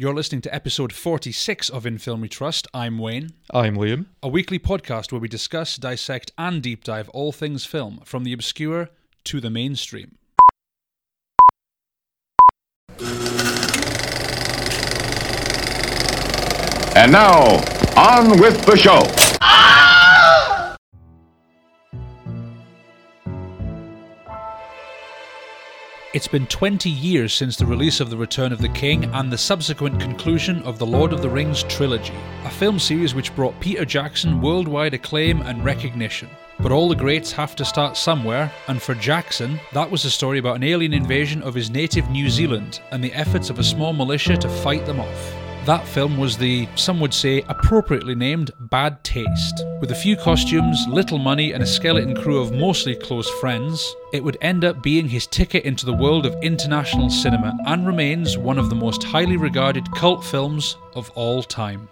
You're listening to episode 46 of In Film We Trust. I'm Wayne, I'm Liam. a weekly podcast where we discuss, dissect, and deep dive all things film, from the obscure to the mainstream. And now, on with the show. It's been 20 years since the release of The Return of the King and the subsequent conclusion of the Lord of the Rings trilogy, a film series which brought Peter Jackson worldwide acclaim and recognition. But all the greats have to start somewhere, and for Jackson, that was a story about an alien invasion of his native New Zealand and the efforts of a small militia to fight them off. That film was the, some would say, appropriately named Bad Taste. With a few costumes, little money, and a skeleton crew of mostly close friends, it would end up being his ticket into the world of international cinema and remains one of the most highly regarded cult films of all time.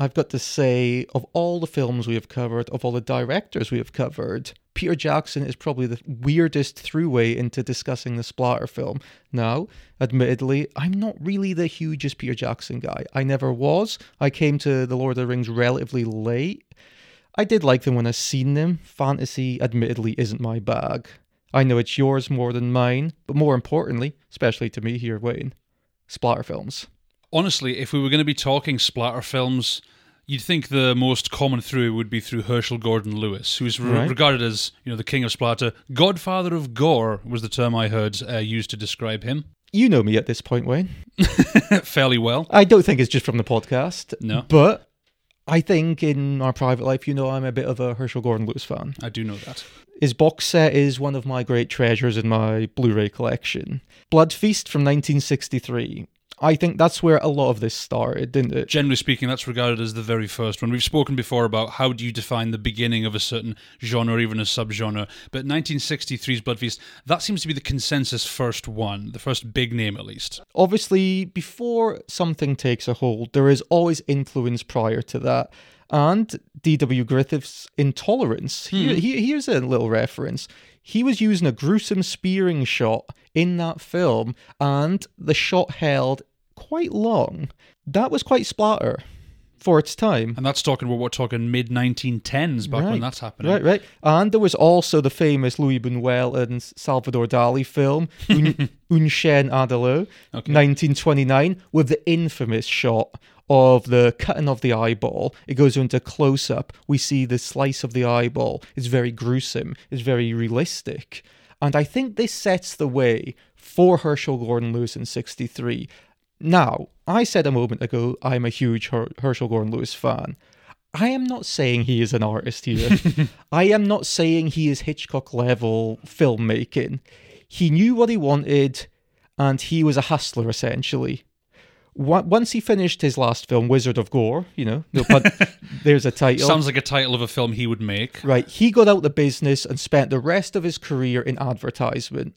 I've got to say, of all the films we have covered, of all the directors we have covered, Peter Jackson is probably the weirdest throughway into discussing the splatter film. Now, admittedly, I'm not really the hugest Peter Jackson guy. I never was. I came to The Lord of the Rings relatively late. I did like them when I seen them. Fantasy, admittedly, isn't my bag. I know it's yours more than mine, but more importantly, especially to me here, Wayne, splatter films. Honestly, if we were going to be talking splatter films, you'd think the most common through would be through Herschell Gordon Lewis, who's re- Right. regarded as you know the king of splatter, godfather of gore was the term I heard uh, used to describe him. You know me at this point, Wayne. Fairly well. I don't think it's just from the podcast. No. But I think in our private life, you know, I'm a bit of a Herschell Gordon Lewis fan. I do know that. His box set is one of my great treasures in my Blu ray collection. Blood Feast from 1963. I think that's where a lot of this started, didn't it? Generally speaking, that's regarded as the very first one. We've spoken before about how do you define the beginning of a certain genre or even a subgenre. But 1963's Blood Feast, that seems to be the consensus first one, the first big name at least. Obviously, before something takes a hold, there is always influence prior to that. And D.W. Griffith's Intolerance. Here, here- hmm. here's a little reference. He was using a gruesome spearing shot in that film, and the shot held quite long. That was quite splatter for its time. And that's talking, we're talking mid 1910s back when that's happening. Right, right. And there was also the famous Luis Buñuel and Salvador Dali film, Un, Un Chien Andalou, 1929, with the infamous shot of the cutting of the eyeball. It goes into close up. We see the slice of the eyeball. It's very gruesome, it's very realistic. And I think this sets the way for Herschell Gordon Lewis in 63. Now, I said a moment ago I'm a huge Her- Herschell Gordon Lewis fan. I am not saying he is an artist here. I am not saying he is Hitchcock level filmmaking. He knew what he wanted and he was a hustler essentially. Once he finished his last film, Wizard of Gore, you know, no pun, there's a title. Sounds like a title of a film he would make. Right. He got out of the business and spent the rest of his career in advertisement.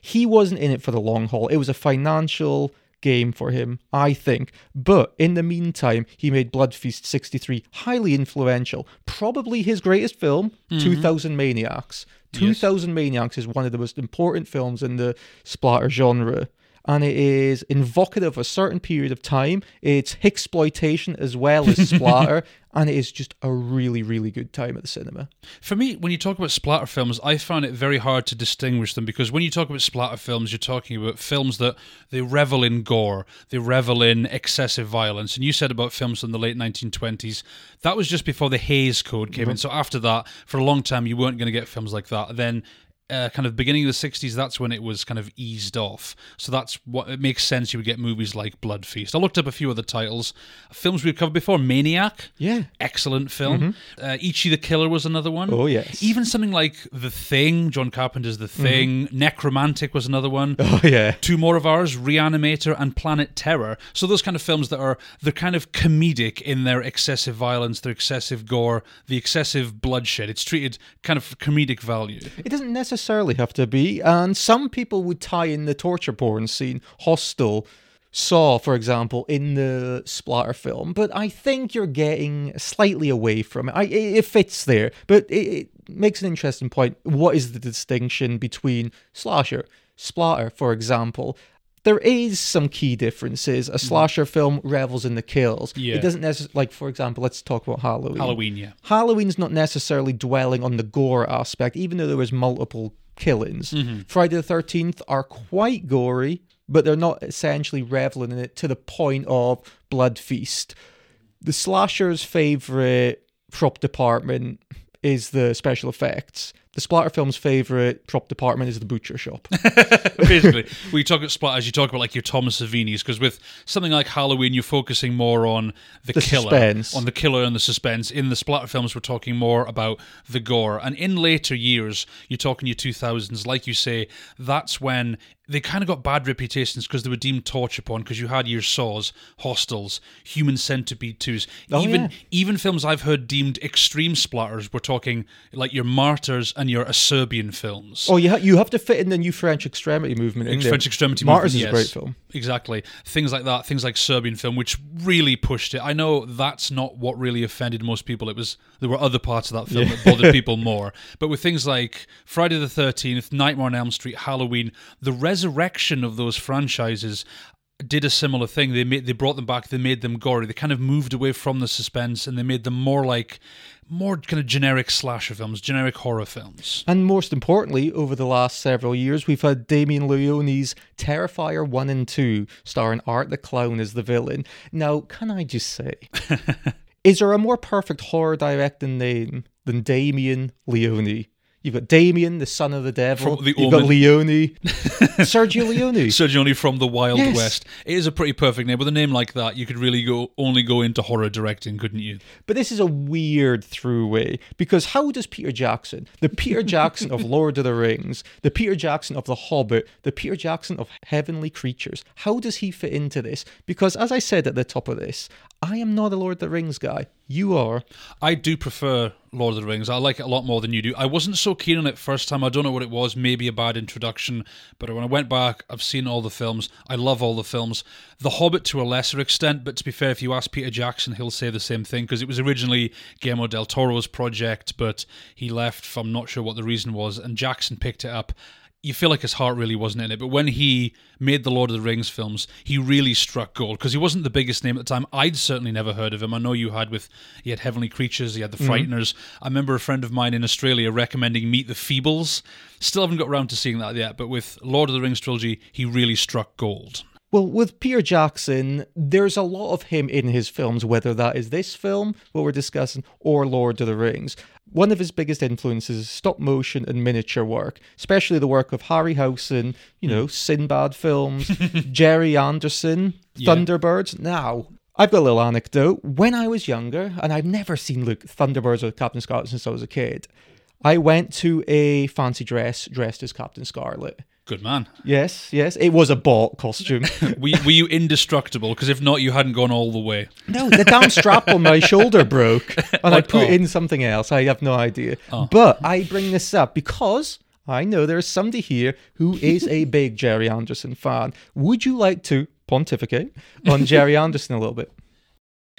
He wasn't in it for the long haul. It was a financial game for him, I think. But in the meantime, he made Blood Feast 63 highly influential. Probably his greatest film, mm-hmm. 2000 Maniacs. 2000 Maniacs is one of the most important films in the splatter genre. And it is invocative of a certain period of time. It's exploitation as well as splatter, and it is just a really, really good time at the cinema. For me, when you talk about splatter films, I find it very hard to distinguish them because when you talk about splatter films, you're talking about films that they revel in gore, they revel in excessive violence. And you said about films from the late 1920s, that was just before the Hays Code came in. Mm-hmm. So after that, for a long time, you weren't going to get films like that. Then uh, kind of beginning of the 60s, that's when it was kind of eased off. So that's what it makes sense you would get movies like Blood Feast. I looked up a few other titles. Films we've covered before Maniac. Yeah. Excellent film. Uh, Ichi the Killer was another one. Oh, yes. Even something like The Thing, John Carpenter's The Thing. Nekromantik was another one. Oh yeah. Two more of ours, Reanimator and Planet Terror. So those kind of films that are they're kind of comedic in their excessive violence, their excessive gore, the excessive bloodshed. It's treated kind of comedic value. It doesn't necessarily have to be, and some people would tie in the torture porn scene, Hostel, Saw, for example, in the splatter film. But I think you're getting slightly away from it. I, it fits there, but it, it makes an interesting point. What is the distinction between slasher, splatter, for example? There is some key differences. A mm-hmm. slasher film revels in the kills. Yeah. It doesn't necessarily, like, for example, let's talk about Halloween. Halloween, yeah. Halloween's not necessarily dwelling on the gore aspect, even though there was multiple killings. Mm-hmm. Friday the 13th are quite gory, but they're not essentially reveling in it to the point of blood feast. The slasher's favorite prop department is the special effects. The splatter film's favorite prop department is the butcher shop. Basically, we talk about splatter as You talk about like your Thomas Savini's because with something like Halloween, you're focusing more on the, The killer, suspense. on the killer and the suspense. In the splatter films, we're talking more about the gore. And in later years, you're talking your 2000s, like you say, that's when they kind of got bad reputations because they were deemed torture porn. Because you had your Saws, Hostels, Human Centipede twos, Oh, even yeah. even films I've heard deemed extreme splatters. We're talking like your Martyrs and your Serbian films. oh, you, ha- you have to fit in the new French extremity movement in there. French extremity Martyrs movement, is a great film. Exactly. Things like that, things like Serbian film, which really pushed it. I know that's not what really offended most people. It was there were other parts of that film that bothered people more. But with things like Friday the Thirteenth, Nightmare on Elm Street, Halloween, the resurrection of those franchises did a similar thing. They made they brought them back. They made them gory. They kind of moved away from the suspense and they made them more like more kind of generic slasher films, generic horror films. And most importantly, over the last several years, we've had Damien Leone's Terrifier 1 and 2, starring Art the Clown as the villain. Now, can I just say, is there a more perfect horror directing name than Damien Leone? You've got Damien, the son of the devil. The You've got. Leone. Sergio Leone. Sergio Leone from the Wild Yes. West. It is a pretty perfect name. With a name like that, you could really go only go into horror directing, couldn't you? But this is a weird throughway because how does Peter Jackson, the Peter Jackson of Lord of the Rings, the Peter Jackson of The Hobbit, the Peter Jackson of Heavenly Creatures, how does he fit into this? Because as I said at the top of this, I am not a Lord of the Rings guy. You are. I do prefer Lord of the Rings. I like it a lot more than you do. I wasn't so keen on it first time. I don't know what it was. Maybe a bad introduction. But when I went back, I've seen all the films. I love all the films. The Hobbit to a lesser extent. But to be fair, if you ask Peter Jackson, he'll say the same thing because it was originally Guillermo del Toro's project, but he left. I'm not sure what the reason was, and Jackson picked it up. You feel like his heart really wasn't in it, but when he made the Lord of the Rings films, he really struck gold because he wasn't the biggest name at the time. I'd certainly never heard of him. I know you had with he had Heavenly Creatures, he had The mm-hmm. Frighteners. I remember a friend of mine in Australia recommending Meet the Feebles. Still haven't got around to seeing that yet, but with Lord of the Rings trilogy, he really struck gold. Well, with Peter Jackson, there's a lot of him in his films, whether that is this film, what we're discussing, or Lord of the Rings. One of his biggest influences is stop motion and miniature work, especially the work of Harryhausen, you know, hmm. Sinbad films, Gerry Anderson, Thunderbirds. Now, I've got a little anecdote. When I was younger, and I've never seen Luke Thunderbirds or Captain Scarlet since I was a kid, I went to a fancy dress dressed as Captain Scarlet. Good man. Yes, yes, it was a bought costume. Were, were you indestructible? Because if not, you hadn't gone all the way. No, the damn strap on my shoulder broke, and I put oh. in something else. I have no idea. Oh. But I bring this up because I know there is somebody here who is a big Gerry Anderson fan. Would you like to pontificate on Gerry Anderson a little bit?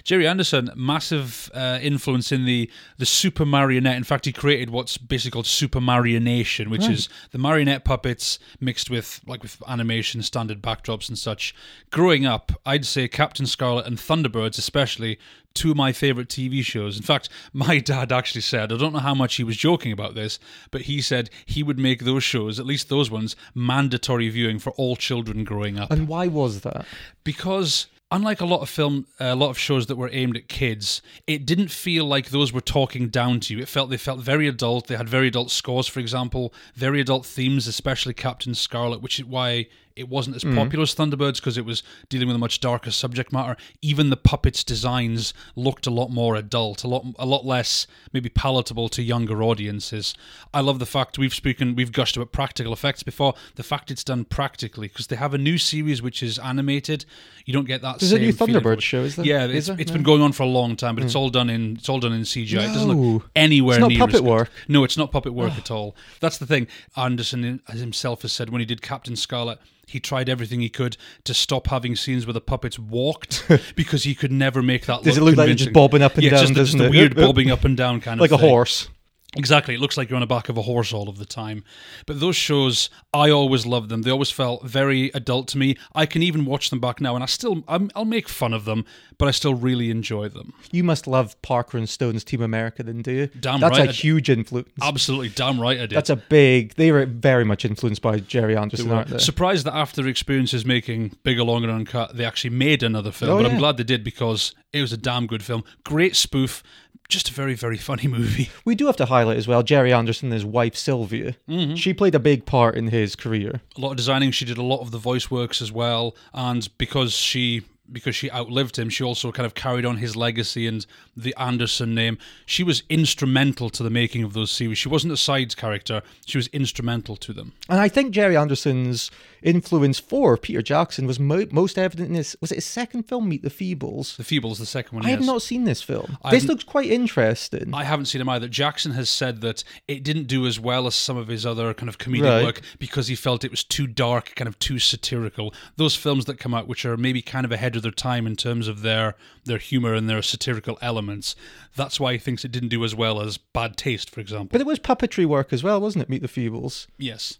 Gerry Anderson, massive uh, influence in the the Super Marionette. In fact, he created what's basically called Super Marionation, which is the marionette puppets mixed with like with animation, standard backdrops and such. Growing up, I'd say Captain Scarlet and Thunderbirds, especially, two of my favorite TV shows. In fact, my dad actually said, I don't know how much he was joking about this, but he said he would make those shows, at least those ones, mandatory viewing for all children growing up And why was that? because unlike a lot of film a lot of shows that were aimed at kids it didn't feel like those were talking down to you. It felt they felt very adult. They had very adult scores for example very adult themes especially captain scarlet which is why it wasn't as mm. popular as thunderbirds because it was dealing with a much darker subject matter. Even the puppets designs looked a lot more adult a lot a lot less maybe palatable to younger audiences. I love the fact we've spoken we've gushed about practical effects before. The fact it's done practically because they have a new series which is animated. You don't get that There's a new same feeling Thunderbird show, is there? yeah Is it's, there? it's No. been going on for a long time but it's hmm. all done in it's all done in cgi it doesn't look anywhere It's not near puppet work. no it's not puppet work at all. That's the thing. Anderson himself has said when he did captain scarlet he tried everything he could to stop having scenes where the puppets walked because he could never make that look. Does look it look like it's just bobbing up and yeah, down, just, the- just the weird bobbing up and down kind Like of like a thing. horse. Exactly. It looks like you're on the back of a horse all of the time. But those shows, I always loved them. They always felt very adult to me. I can even watch them back now, and I still, I'm, I'll make fun of them, but I still really enjoy them. You must love Parker and Stone's Team America, then, do you? Damn That's right a I- huge influence. Absolutely, damn right I did. That's a big. They were very much influenced by Gerry Anderson, aren't they? Surprised that after experiences making Bigger, Longer, and Uncut, they actually made another film. Oh, but I'm glad they did because it was a damn good film. Great spoof, just a very, very funny movie. We do have to highlight as well Gerry Anderson and his wife Sylvia. Mm-hmm. She played a big part in his career. a lot of designing. She did a lot of the voice works as well, and because she because she outlived him, she also kind of carried on his legacy and the Anderson name. She was instrumental to the making of those series. She wasn't a side character; she was instrumental to them. And I think Gerry Anderson's influence for Peter Jackson was mo- most evident in his was it his second film, Meet the Feebles. The Feebles, the second one. I have not seen this film. I this looks quite interesting. I haven't seen him either. Jackson has said that it didn't do as well as some of his other kind of comedic Right. work because he felt it was too dark, kind of too satirical. Those films that come out, which are maybe kind of ahead of their time in terms of their their humor and their satirical elements, that's why he thinks it didn't do as well as Bad Taste, for example. but it was puppetry work as well, wasn't it? Meet the Feebles. yes.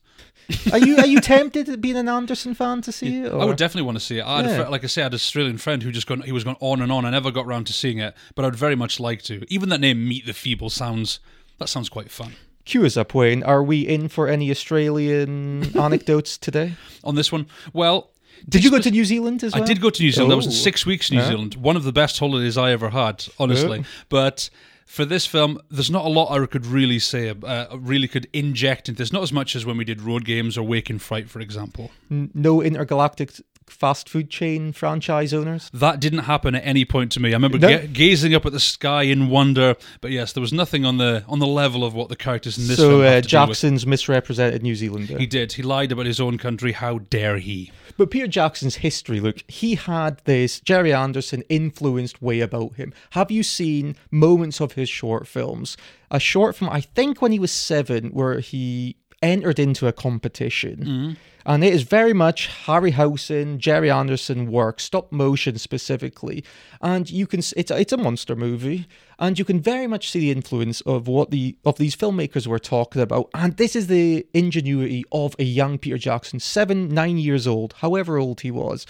Are you are you tempted at being an Anderson fan to see it? I would definitely want to see it. I Yeah. fr- like I say, I had an Australian friend who just gone. He was going. He was going on and on. I never got round to seeing it, but I'd very much like to. Even that name, Meet the Feeble, sounds that sounds quite fun. Cue us up, Wayne. Are we in for any Australian anecdotes today? On this one, well, Did you go to New Zealand as well? I did go to New Zealand. I was Oh. six weeks in New Yeah. Zealand. One of the best holidays I ever had, honestly. Yeah. But for this film, there's not a lot I could really say, uh, really could inject into this. Not as much as when we did Road Games or Wake in Fright, for example. No intergalactic fast food chain franchise owners. That didn't happen at any point to me. I remember No. ga- gazing up at the sky in wonder, but yes, there was nothing on the on the level of what the characters in this so uh, to do with. Jackson's misrepresented New Zealand. He did. He lied about his own country. How dare he? But Peter Jackson's history, look, he had this Gerry Anderson influenced way about him. Have you seen moments of his short films? A short film, I think when he was seven, where he entered into a competition. Mm-hmm. And it is very much Harryhausen, Gerry Anderson work, stop motion specifically. And you can it's it's a monster movie, and you can very much see the influence of what the of these filmmakers were talking about. And this is the ingenuity of a young Peter Jackson, seven, nine years old, however old he was.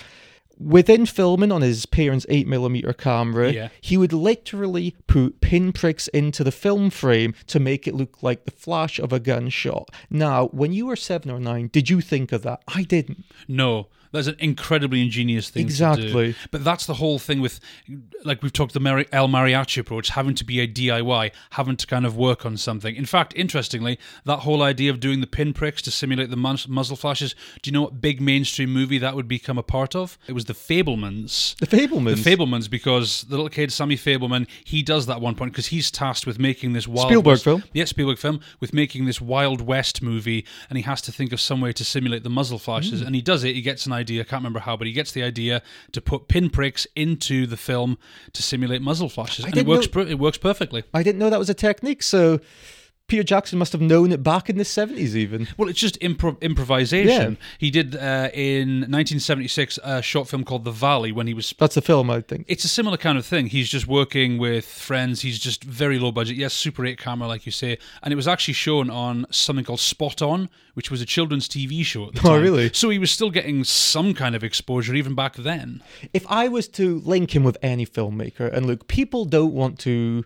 Within filming on his parents' 8mm camera, Yeah. he would literally put pinpricks into the film frame to make it look like the flash of a gunshot. Now, when you were seven or nine, did you think of that? I didn't. No, that's an incredibly ingenious thing to Exactly. But that's the whole thing with, like we've talked the Mari- El Mariachi approach, having to be a DIY, having to kind of work on something. In fact, interestingly, that whole idea of doing the pinpricks to simulate the mus- muzzle flashes. Do you know what big mainstream movie that would become a part of? It was The Fabelmans. The Fabelmans. The Fabelmans, because the little kid Sammy Fabelman, he does that at one point because he's tasked with making this wild Spielberg West, film. yeah, Spielberg film with making this Wild West movie, and he has to think of some way to simulate the muzzle flashes, Mm. and he does it. He gets an idea. I can't remember how, but he gets the idea to put pinpricks into the film to simulate muzzle flashes, and it works. know- it works perfectly. I didn't know that was a technique, so Peter Jackson must have known it back in the 70s, even. Well, it's just impro- improvisation. He did uh, in 1976 a short film called The Valley when he was That's the film, I think. it's a similar kind of thing. He's just working with friends. He's just very low budget. Yes, Super 8 camera, like you say. And it was actually shown on something called Spot On, which was a children's TV show at the time. Oh, really? So he was still getting some kind of exposure even back then. If I was to link him with any filmmaker, and look, people don't want to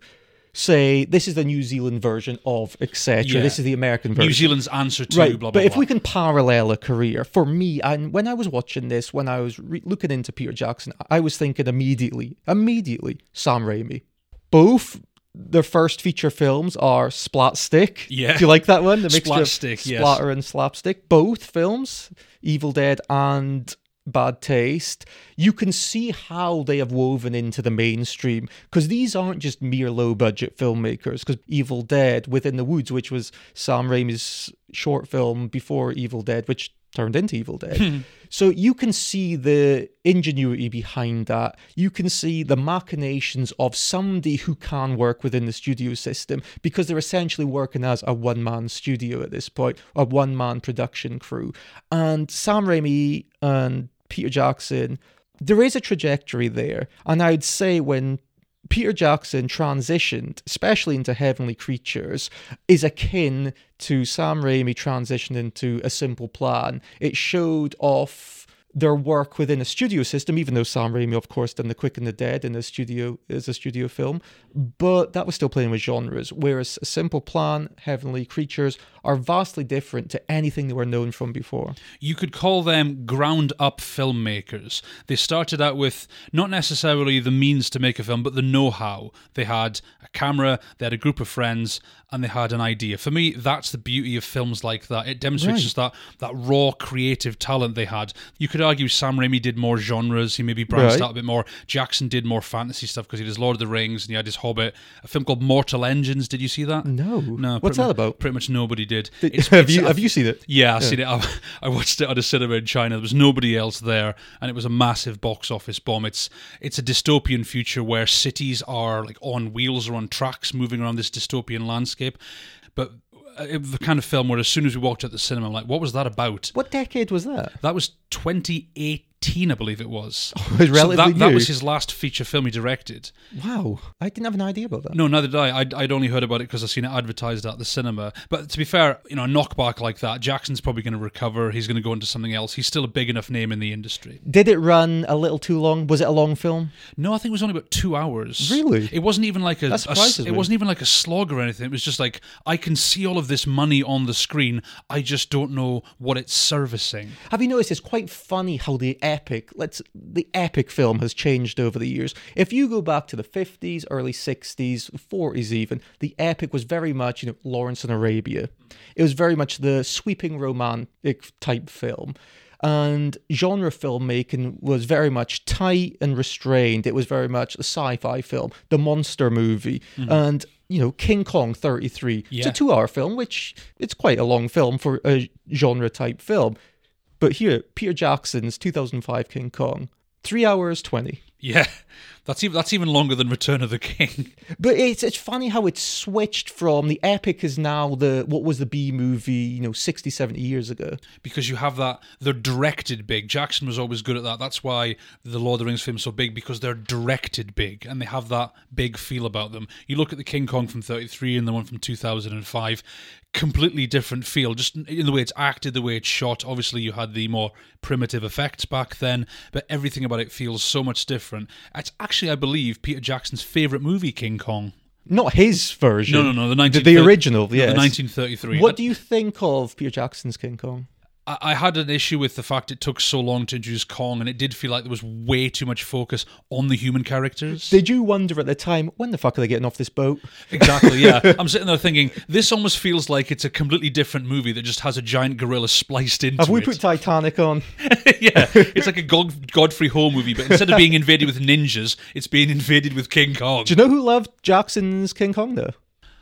say this is the New Zealand version of etc. Yeah. This is the American version. New Zealand's answer to right, blah, blah, but if blah. we can parallel a career for me, and when I was watching this, when I was re- looking into Peter Jackson, I was thinking immediately, immediately, Sam Raimi. Both their first feature films are Splatstick. Yeah. do you like that one? The mixture of Splatstick, yes. splatter and slapstick. Both films, Evil Dead and Bad Taste, you can see how they have woven into the mainstream because these aren't just mere low budget filmmakers. Because Evil Dead Within the Woods, which was Sam Raimi's short film before Evil Dead, which turned into Evil Dead. Hmm. so you can see the ingenuity behind that. You can see the machinations of somebody who can work within the studio system because they're essentially working as a one man studio at this point, a one man production crew. And Sam Raimi and Peter Jackson, there is a trajectory there. And I'd say when Peter Jackson transitioned, especially into Heavenly Creatures, is akin to Sam Raimi transitioning into A Simple Plan. It showed off their work within a studio system, even though Sam Raimi, of course, done The Quick and the Dead in a studio as a studio film, but that was still playing with genres. Whereas A Simple Plan, Heavenly Creatures are vastly different to anything they were known from before. You could call them ground up filmmakers. They started out with not necessarily the means to make a film, but the know how. They had a camera, they had a group of friends, and they had an idea. For me, that's the beauty of films like that. It demonstrates Right. just that that raw creative talent they had. You could argue Sam Raimi did more genres. He maybe branched Right. out a bit more. Jackson did more fantasy stuff because he does Lord of the Rings and he had his Hobbit. A film called Mortal Engines. Did you see that? No. No. What's that about? Pretty much nobody did. Did- It's- have it's- you have you seen it? yeah, I seen it. I, I watched it at a cinema in China. There was nobody else there, and it was a massive box office bomb. It's it's a dystopian future where cities are like on wheels or on tracks, moving around this dystopian landscape. But uh, it was the kind of film where, as soon as we walked out the cinema, I'm like, what was that about? What decade was that? That was 2018, I believe it was. Oh, it was So relatively that, that was his last feature film he directed. Wow, I didn't have an idea about that. No, neither did I. I'd, I'd only heard about it because I've seen it advertised at the cinema. But to be fair, you know, a knockback like that, Jackson's probably going to recover. He's going to go into something else. He's still a big enough name in the industry. Did it run a little too long? Was it a long film? No, I think it was only about two hours. Really? It wasn't even like a. That a it wasn't even like a slog or anything. It was just like I can see all of this money on the screen. I just don't know what it's servicing. Have you noticed it's quite funny how the epic, let's the epic film has changed over the years. If you go back to the 50s, early 60s, 40s even, the epic was very much, you know, Lawrence in Arabia. It was very much the sweeping romantic type film. And genre filmmaking was very much tight and restrained. It was very much a sci-fi film, the monster movie, mm-hmm. and you know King Kong 33. It's a two-hour film, which it's quite a long film for a genre type film. But here, Peter Jackson's 2005 King Kong, three hours 20. Yeah, that's even that's even longer than Return of the King. But it's it's funny how it's switched from the epic is now the what was the B movie, you know, 60, 70 years ago. because you have that they're directed big. Jackson was always good at that. That's why the Lord of the Rings films so big because they're directed big and they have that big feel about them. You look at the King Kong from 33 and the one from 2005, completely different feel just in the way it's acted, the way it's shot. Obviously you had the more primitive effects back then, but everything about it feels so much different. It's actually I believe Peter Jackson's favorite movie King Kong. Not his version. No, no, no, the 19 the, original, no, yes. the 1933. What do you think of Peter Jackson's King Kong? I I had an issue with the fact it took so long to introduce Kong, and it did feel like there was way too much focus on the human characters. Did you wonder at the time when the fuck are they getting off this boat? exactly, yeah. I'm sitting there thinking this almost feels like it's a completely different movie that just has a giant gorilla spliced into it. Have we it. put Titanic on? yeah, it's like a God- Godfrey Ho movie, but instead of being invaded with ninjas, it's being invaded with King Kong. Do you know who loved Jackson's King Kong though?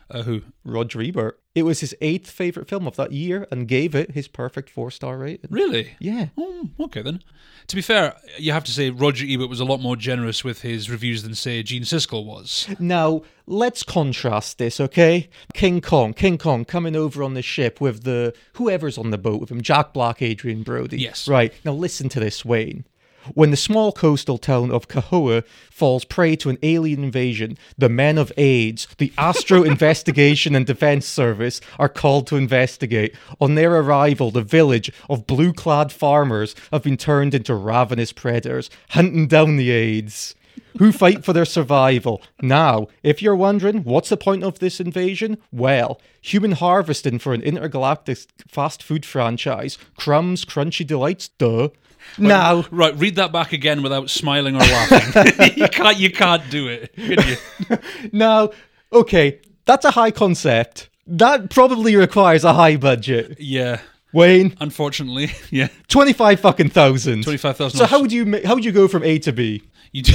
Uh, who? Roger Ebert. It was his eighth favorite film of that year and gave it his perfect four star rating. Really? Yeah. Oh, okay then. To be fair, you have to say Roger Ebert was a lot more generous with his reviews than say Gene Siskel was. Now, let's contrast this, okay? King Kong, King Kong coming over on the ship with the whoever's on the boat with him, Jack Black, Adrien Brody. Yes. Right. Now listen to this, Wayne. When the small coastal town of Kaihoro falls prey to an alien invasion, the men of AIDS, the Astro Investigation and Defense Service, are called to investigate. On their arrival, the village of blue clad farmers have been turned into ravenous predators, hunting down the AIDS who fight for their survival. Now, if you're wondering what's the point of this invasion, well, human harvesting for an intergalactic fast food franchise, crumbs, crunchy delights, duh. Now, Right, read that back again without smiling or laughing. you can't. You can't do it. Can now, okay, that's a high concept. That probably requires a high budget. Yeah. Wayne, Unfortunately, yeah. twenty-five fucking thousand. 25,000 So how would you how would you go from A to B? You do,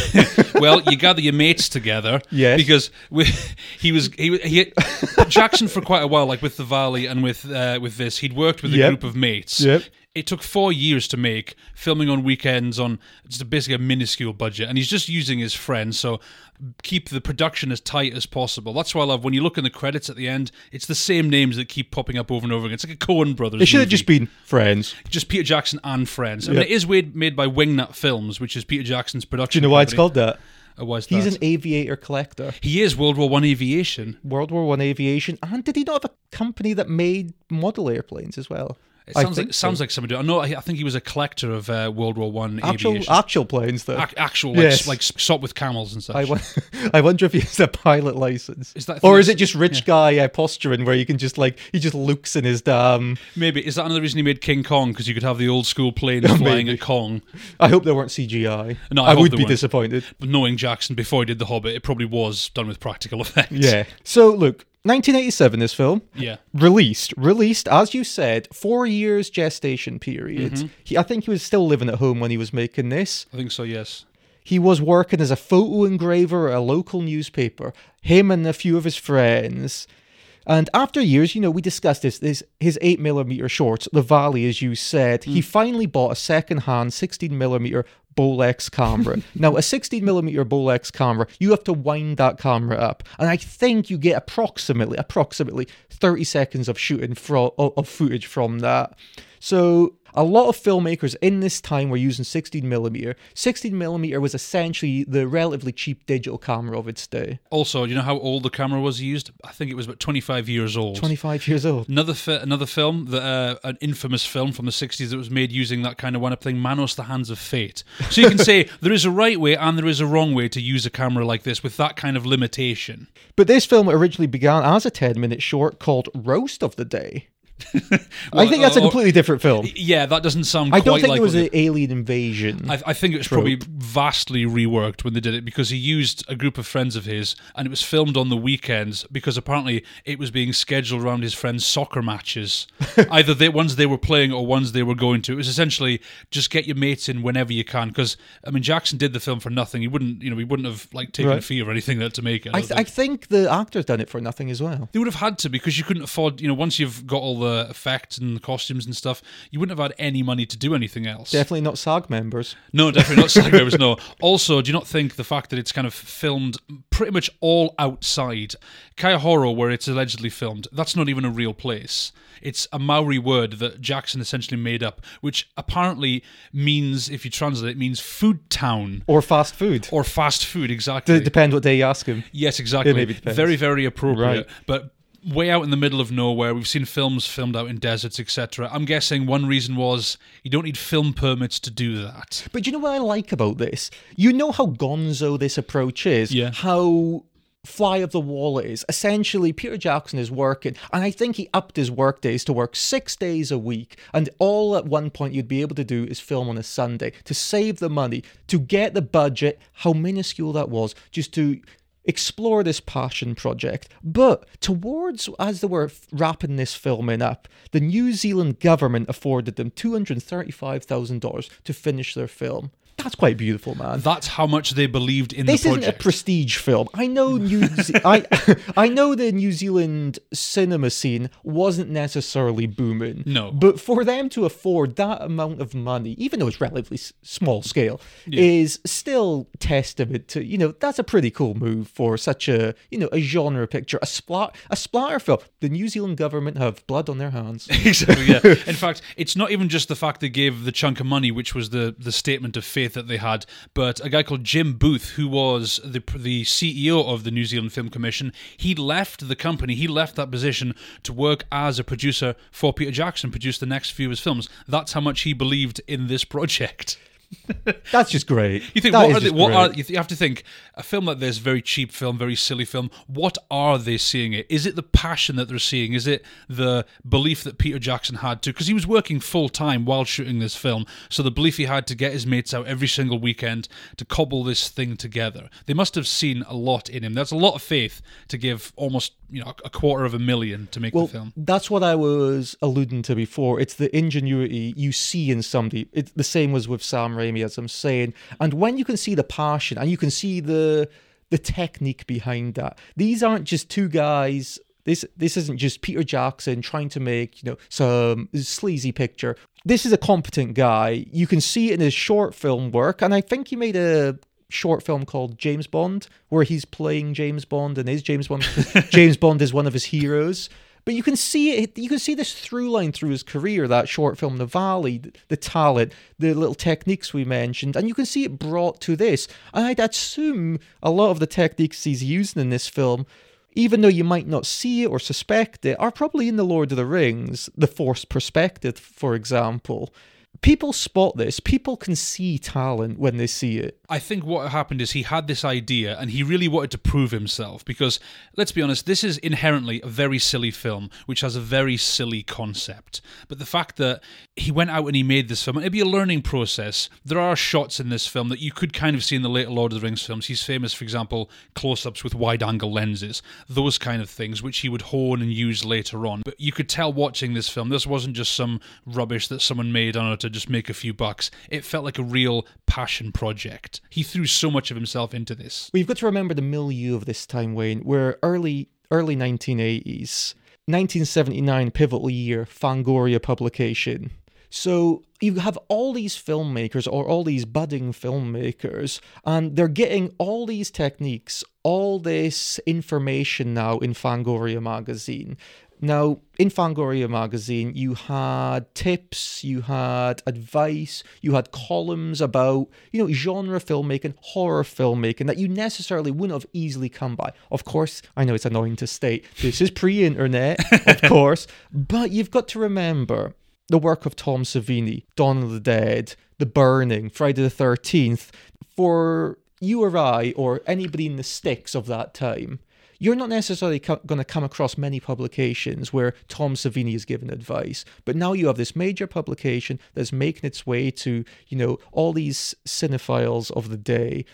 well, you gather your mates together. Yes. Because with, he was he he Jackson for quite a while, like with the Valley and with uh, with this, he'd worked with a Yep. group of mates. Yep. It took four years to make, filming on weekends on just basically a minuscule budget, and he's just using his friends. So keep the production as tight as possible. That's why I love when you look in the credits at the end. It's the same names that keep popping up over and over again. It's like a Coen Brothers. It should have just been friends. just Peter Jackson and friends. I mean, it is made, made by Wingnut Films, which is Peter Jackson's production. Do you know why it's called that? Uh, He's an aviator collector. He is World War One aviation. World War One aviation, and did he not have a company that made model airplanes as well? It sounds like think sounds like somebody. I know. I I think he was a collector of uh, World War One actual aviation. actual planes though. Ac- actual like, Yes. like Sopwith Camels and such. I, wonder if he has a pilot license. Is that- or is it just rich guy uh, posturing where you can just like he just looks in his damn? Maybe is that another reason he made King Kong because you could have the old school planes flying Maybe. at Kong. I hope there weren't CGI. No, I hope would be weren't. disappointed. But knowing Jackson before he did The Hobbit, it probably was done with practical effects. Yeah. So look, 1987. This film Yeah. released, released as you said, four years gestation period. Mm-hmm. He, I think he was still living at home when he was making this. I think so. Yes. He was working as a photo engraver at a local newspaper. Him and a few of his friends. And after years, you know, we discussed this. This his eight millimeter shorts, the Valley, as you said. He finally bought a second-hand 16 millimeter Bolex camera. now, a 16 millimeter Bolex camera, you have to wind that camera up, and I think you get approximately, approximately 30 seconds of shooting fro- of of footage from that. So a lot of filmmakers in this time were using 16 millimeter. 16 millimeter was essentially the relatively cheap digital camera of its day. Also, do you know how old the camera was used? I think it was about 25 years old. 25 years old. Another fi- another film, that, uh, an infamous film from the 60s that was made using that kind of one-up thing, Manos: The Hands of Fate. So you can say there is a right way and there is a wrong way to use a camera like this with that kind of limitation. But this film originally began as a 10 minute short called Roast of the Day. I think that's a uh, completely different film. Yeah, that doesn't sound. I quite don't think like it was an alien invasion. I, I think it was probably vastly reworked when they did it because he used a group of friends of his and it was filmed on the weekends because apparently it was being scheduled around his friends' soccer matches. Either the ones they were playing or ones they were going to. It was essentially just get your mates in whenever you can because I mean Jackson did the film for nothing. He wouldn't you know he wouldn't have like taken a fee or anything there to make it. I th- I think the actor's done it for nothing as well. They would have had to because you couldn't afford, you know, once you've got all the effects and the costumes and stuff, you wouldn't have had any money to do anything else. Definitely not SAG members. No, definitely not SAG members. No. Also, do you not think the fact that it's kind of filmed pretty much all outside Kaihoro, where it's allegedly filmed, that's not even a real place. It's a Maori word that Jackson essentially made up, which apparently means, if you translate it, means food town Or fast food. or fast food. Exactly. D- depend what day you ask him. Yes, exactly. depends. Very, very appropriate. Right. But way out in the middle of nowhere, we've seen films filmed out in deserts, etc. I'm guessing one reason was you don't need film permits to do that. But you know what I like about this? You know how gonzo this approach is? Yeah. How fly of the wall it is. Essentially, Peter Jackson is working, and I think he upped his work days to work six days a week. And all at one point you'd be able to do is film on a Sunday to save the money, to get the budget, how minuscule that was, just to explore this passion project. But towards, as they were wrapping this filming up, the New Zealand government afforded them $235,000 to finish their film. That's quite beautiful, man. That's how much they believed in This the isn't a prestige film. I know New Ze- I I know the New Zealand cinema scene wasn't necessarily booming. No. But for them to afford that amount of money, even though it's relatively s- small scale, is still testament to, you know, that's a pretty cool move for such a, you know, a genre picture, a splat a splatter film. The New Zealand government have blood on their hands. exactly. Yeah. In fact, it's not even just the fact they gave the chunk of money, which was the the statement of faith that they had, but a guy called Jim Booth, who was the the CEO of the New Zealand Film Commission, he left the company. He left that position to work as a producer for Peter Jackson, produce the next few of his films. That's how much he believed in this project. That's just great. You think That what are they, what are you, th- you have to think a film like this, very cheap film, very silly film. What are they seeing it? Is it the passion that they're seeing? Is it the belief that Peter Jackson had to? Because he was working full time while shooting this film, so the belief he had to get his mates out every single weekend to cobble this thing together. They must have seen a lot in him. That's a lot of faith to give almost you know a quarter of a million to make Well, the film. that's what I was alluding to before. It's the ingenuity you see in somebody. It's the same was with Sam Raimi, as I'm saying. And when you can see the passion and you can see the the technique behind that, these aren't just two guys. This this isn't just Peter Jackson trying to make you know some sleazy picture. This is a competent guy. You can see it in his short film work, and I think he made a short film called James Bond, where he's playing James Bond and is James Bond. James Bond is one of his heroes. But you can see it. You can see this through line through his career. That short film, The Valley, the, talent, the little techniques we mentioned, and you can see it brought to this. I'd assume a lot of the techniques he's using in this film even though you might not see it or suspect it, are probably in The Lord of the Rings, the forced perspective, for example. People spot this. People can see talent when they see it. I think what happened is he had this idea and he really wanted to prove himself because, let's be honest, this is inherently a very silly film which has a very silly concept. But the fact that he went out and he made this film, it'd be a learning process. There are shots in this film that you could kind of see in the later Lord of the Rings films. He's famous, for example, close ups with wide angle lenses, those kind of things, which he would hone and use later on. But you could tell watching this film, this wasn't just some rubbish that someone made on it to just make a few bucks. It felt like a real passion project. He threw so much of himself into this. You've got to remember the milieu of this time, Wayne. We're early early 1980s. 1979 pivotal year, Fangoria publication. So you have all these filmmakers or all these budding filmmakers, and they're getting all these techniques, all this information now in Fangoria magazine. Now, in Fangoria magazine, you had tips, you had advice, you had columns about, you know, genre filmmaking, horror filmmaking that you necessarily wouldn't have easily come by. Of course, I know it's annoying to state this is pre internet, of course, but you've got to remember the work of Tom Savini, Dawn of the Dead, The Burning, Friday the 13th, for you or I, or anybody in the sticks of that time you're not necessarily co- going to come across many publications where Tom Savini is given advice, but now you have this major publication that's making its way to, you know, all these cinephiles of the day.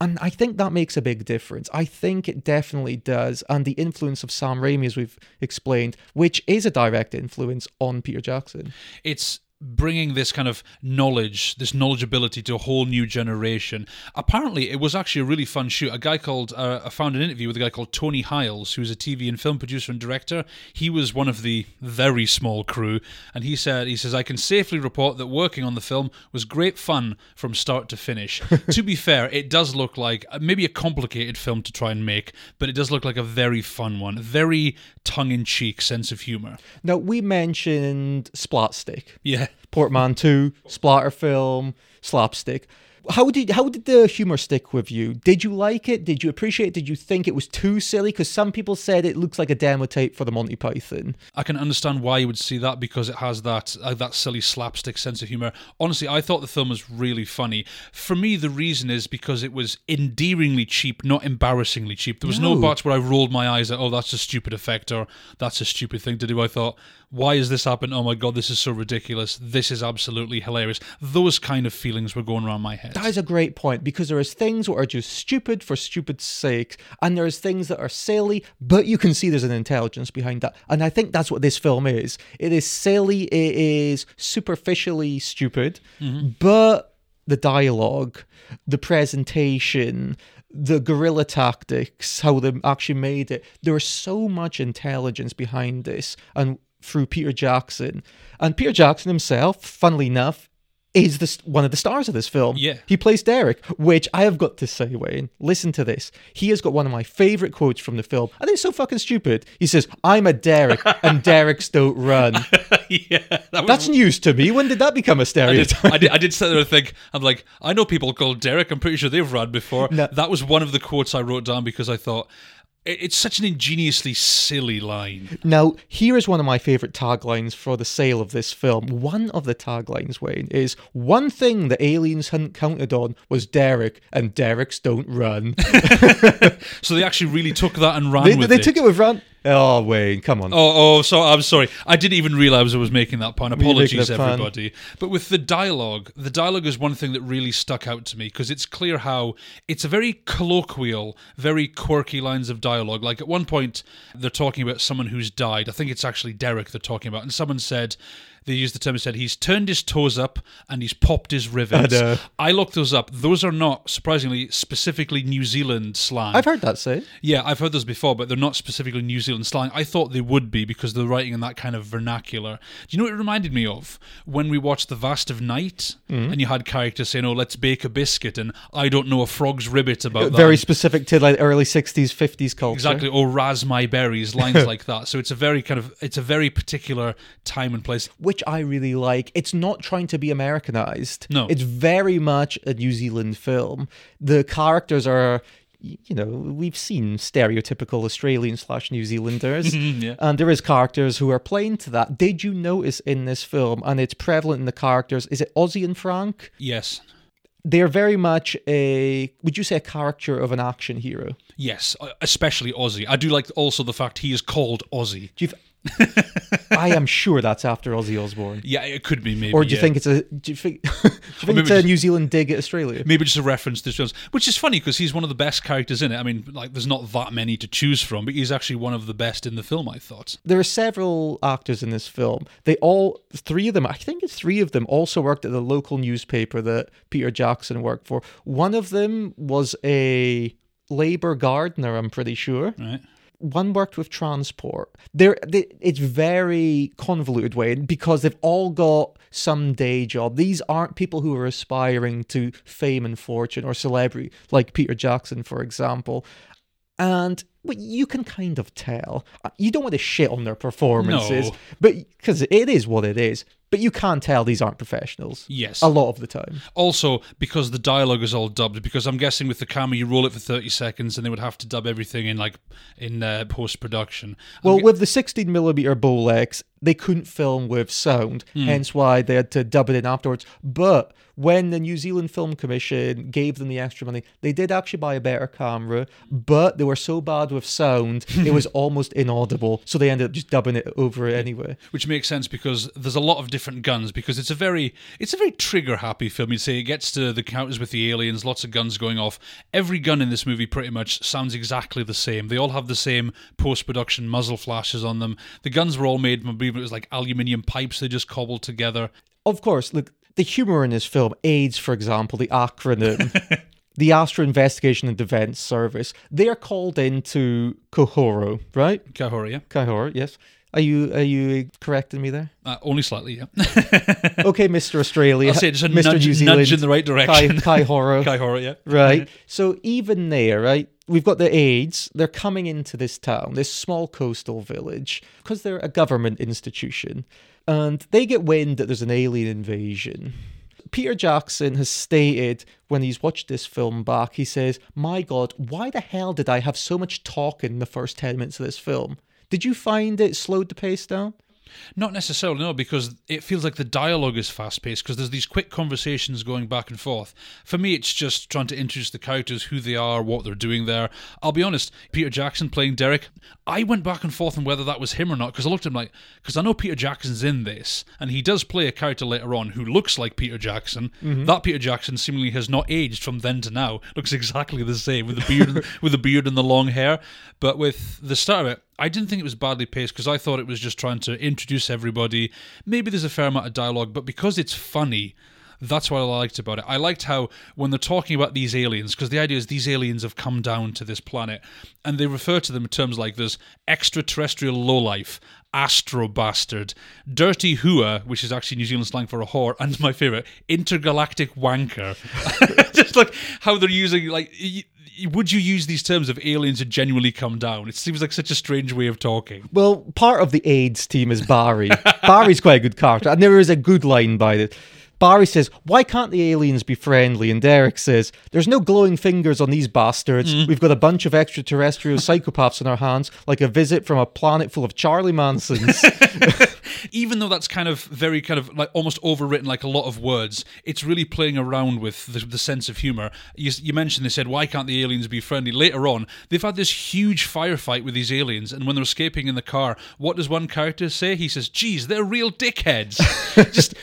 And I think that makes a big difference. I think it definitely does. And the influence of Sam Raimi, as we've explained, which is a direct influence on Peter Jackson. It's bringing this kind of knowledge, this knowledgeability to a whole new generation. Apparently, it was actually a really fun shoot. A guy called, uh, I found an interview with a guy called Tony Hiles, who's a TV and film producer and director. He was one of the very small crew, and he said, he says, I can safely report that working on the film was great fun from start to finish. to be fair, it does look like maybe a complicated film to try and make, but it does look like a very fun one, very tongue-in-cheek sense of humor. Now, we mentioned Splatstick. Yeah. Portmanteau, splatter film, slapstick. How did how did the humor stick with you? Did you like it? Did you appreciate it? Did you think it was too silly? Because some people said it looks like a demo tape for the Monty Python. I can understand why you would see that because it has that uh, that silly slapstick sense of humor. Honestly, I thought the film was really funny. For me, the reason is because it was endearingly cheap, not embarrassingly cheap. There was no, No. parts where I rolled my eyes at, oh, that's a stupid effect or that's a stupid thing to do. I thought, why has this happened? Oh my god, this is so ridiculous. This is absolutely hilarious. Those kind of feelings were going around my head. That is a great point because there is things that are just stupid for stupid's sake, and there's things that are silly, but you can see there's an intelligence behind that. And I think that's what this film is. It is silly, it is superficially stupid, mm-hmm. but the dialogue, the presentation, the guerrilla tactics, how they actually made it, there is so much intelligence behind this, and through Peter Jackson. And Peter Jackson himself, funnily enough, is the, one of the stars of this film. Yeah. He plays Derek, which I have got to say, Wayne, listen to this. He has got one of my favorite quotes from the film, and it's so fucking stupid. He says, I'm a Derek, and Derek's don't run. yeah, that was That's news to me. When did that become a stereotype? I did. I did sit there and think. I'm like, I know people called Derek. I'm pretty sure they've run before. No. That was one of the quotes I wrote down because I thought it's such an ingeniously silly line. Now, here is one of my favorite taglines for the sale of this film. One of the taglines, Wayne, is one thing the aliens hadn't counted on was Derek, and Derek's don't run. So they actually really took that and ran they with they it. took it with run. Oh, Wayne, come on. Oh, oh, so I'm sorry. I didn't even realize I was making that pun. Apologies, everybody. But with the dialogue, the dialogue is one thing that really stuck out to me because it's clear how it's a very colloquial, very quirky lines of dialogue. Like at one point, they're talking about someone who's died. I think it's actually Derek they're talking about, and someone said. They used the term and said he's turned his toes up and he's popped his rivets. I know. I looked those up. Those are not surprisingly specifically New Zealand slang. I've heard that say. Yeah, I've heard those before, but they're not specifically New Zealand slang. I thought they would be because they're writing in that kind of vernacular. Do you know what it reminded me of? When we watched The Vast of Night Mm-hmm. and you had characters saying, Oh, let's bake a biscuit, and I don't know a frog's ribbit about that. Very specific to like early 60s, 50s culture. Exactly, or ras my berries, lines like that. So it's a very kind of it's a very particular time and place. Which I really like. It's not trying to be Americanized. No. It's very much a New Zealand film. The characters are. You know, we've seen stereotypical Australian slash New Zealanders, yeah. and there is characters who are playing to that. Did you notice in this film, and it's prevalent in the characters? Is it Ozzy and Frank? Yes, They're very much a. Would you say a character of an action hero? Yes, uh, especially Ozzy. I do like also the fact he is called Ozzy. Do you? Th- I am sure that's after Ozzy Osbourne. Yeah, it could be maybe. Or do you yeah. think it's a? Do you think? do you think it's a just- New Zealand dig at Australia? Maybe just a reference to Jones, which is funny because he's one of the best characters in it. I mean, like, there's not that many to choose from, but he's actually one of the best in the film. I thought. There are several actors in this film. They all, three of them, I think it's three of them, also worked at the local newspaper that Peter Jackson worked for. One of them was a Labour gardener, I'm pretty sure. Right. One worked with transport. There, they, it's very convoluted way because they've all got some day job. These aren't people who are aspiring to fame and fortune or celebrity, like Peter Jackson, for example. And well, you can kind of tell. You don't want to shit on their performances, No. but because it is what it is. But you can tell these aren't professionals. Yes. a lot of the time. Also, because the dialogue is all dubbed, because I'm guessing with the camera you roll it for 30 seconds, and they would have to dub everything in like in uh, post production. Well, with the 16 millimeter Bolex, they couldn't film with sound, Hmm. hence why they had to dub it in afterwards. But when the New Zealand Film Commission gave them the extra money, they did actually buy a better camera, but they were so bad with sound, it was almost inaudible. So they ended up just dubbing it over it anyway. which makes sense because there's a lot of different guns because it's a very it's a very trigger happy film. You'd say it gets to the counters with the aliens lots of guns going off. Every gun in this movie pretty much sounds exactly the same. They all have the same post-production muzzle flashes on them. The guns were all made from it was like aluminium pipes they just cobbled together. Of course, look, the humor in this film, AIDS, for example, the acronym, um, the Astro Investigation and Defense Service, they are called into Kohoro, right? Kahora, yeah. Kohoro, yes. Are you are you correcting me there? uh, only slightly yeah Okay, Mr. Australia. I'll say just a Mr. nudge, New Zealand, nudge in the right direction Kai, Kai Horror. Yeah Right. So even there, right, we've got the AIDS. They're coming into this town, this small coastal village, because they're a government institution. And they get wind that there's an alien invasion. Peter Jackson has stated when he's watched this film back, he says, My God, why the hell did I have so much talk in the first 10 minutes of this film? Did you find it slowed the pace down? Not necessarily, no, because it feels like the dialogue is fast paced because there's these quick conversations going back and forth. For me, it's just trying to introduce the characters, who they are, what they're doing there. I'll be honest, Peter Jackson playing Derek, I went back and forth on whether that was him or not because I looked at him like, because I know Peter Jackson's in this, and he does play a character later on who looks like Peter Jackson. Mm-hmm. That Peter Jackson seemingly has not aged from then to now, looks exactly the same with the beard, with the beard and the long hair. But with the start of it, I didn't think it was badly paced because I thought it was just trying to introduce everybody. Maybe there's a fair amount of dialogue, but because it's funny, that's what I liked about it. I liked how when they're talking about these aliens, because the idea is these aliens have come down to this planet, and they refer to them in terms like there's extraterrestrial lowlife, astro bastard, dirty hua, which is actually New Zealand slang for a whore, and my favorite, intergalactic wanker. just like how they're using like. Would you use these terms if aliens had genuinely come down? It seems like such a strange way of talking. Well, part of the AIDS team is Barry. Barry's quite a good character, and there is a good line by it. Barry says, Why can't the aliens be friendly? And Derek says, There's no glowing fingers on these bastards. Mm. We've got a bunch of extraterrestrial psychopaths on our hands, like a visit from a planet full of Charlie Mansons. even though that's kind of very kind of like almost overwritten like a lot of words it's really playing around with the, the sense of humor you, you mentioned they said why can't the aliens be friendly later on they've had this huge firefight with these aliens and when they're escaping in the car what does one character say he says geez they're real dickheads just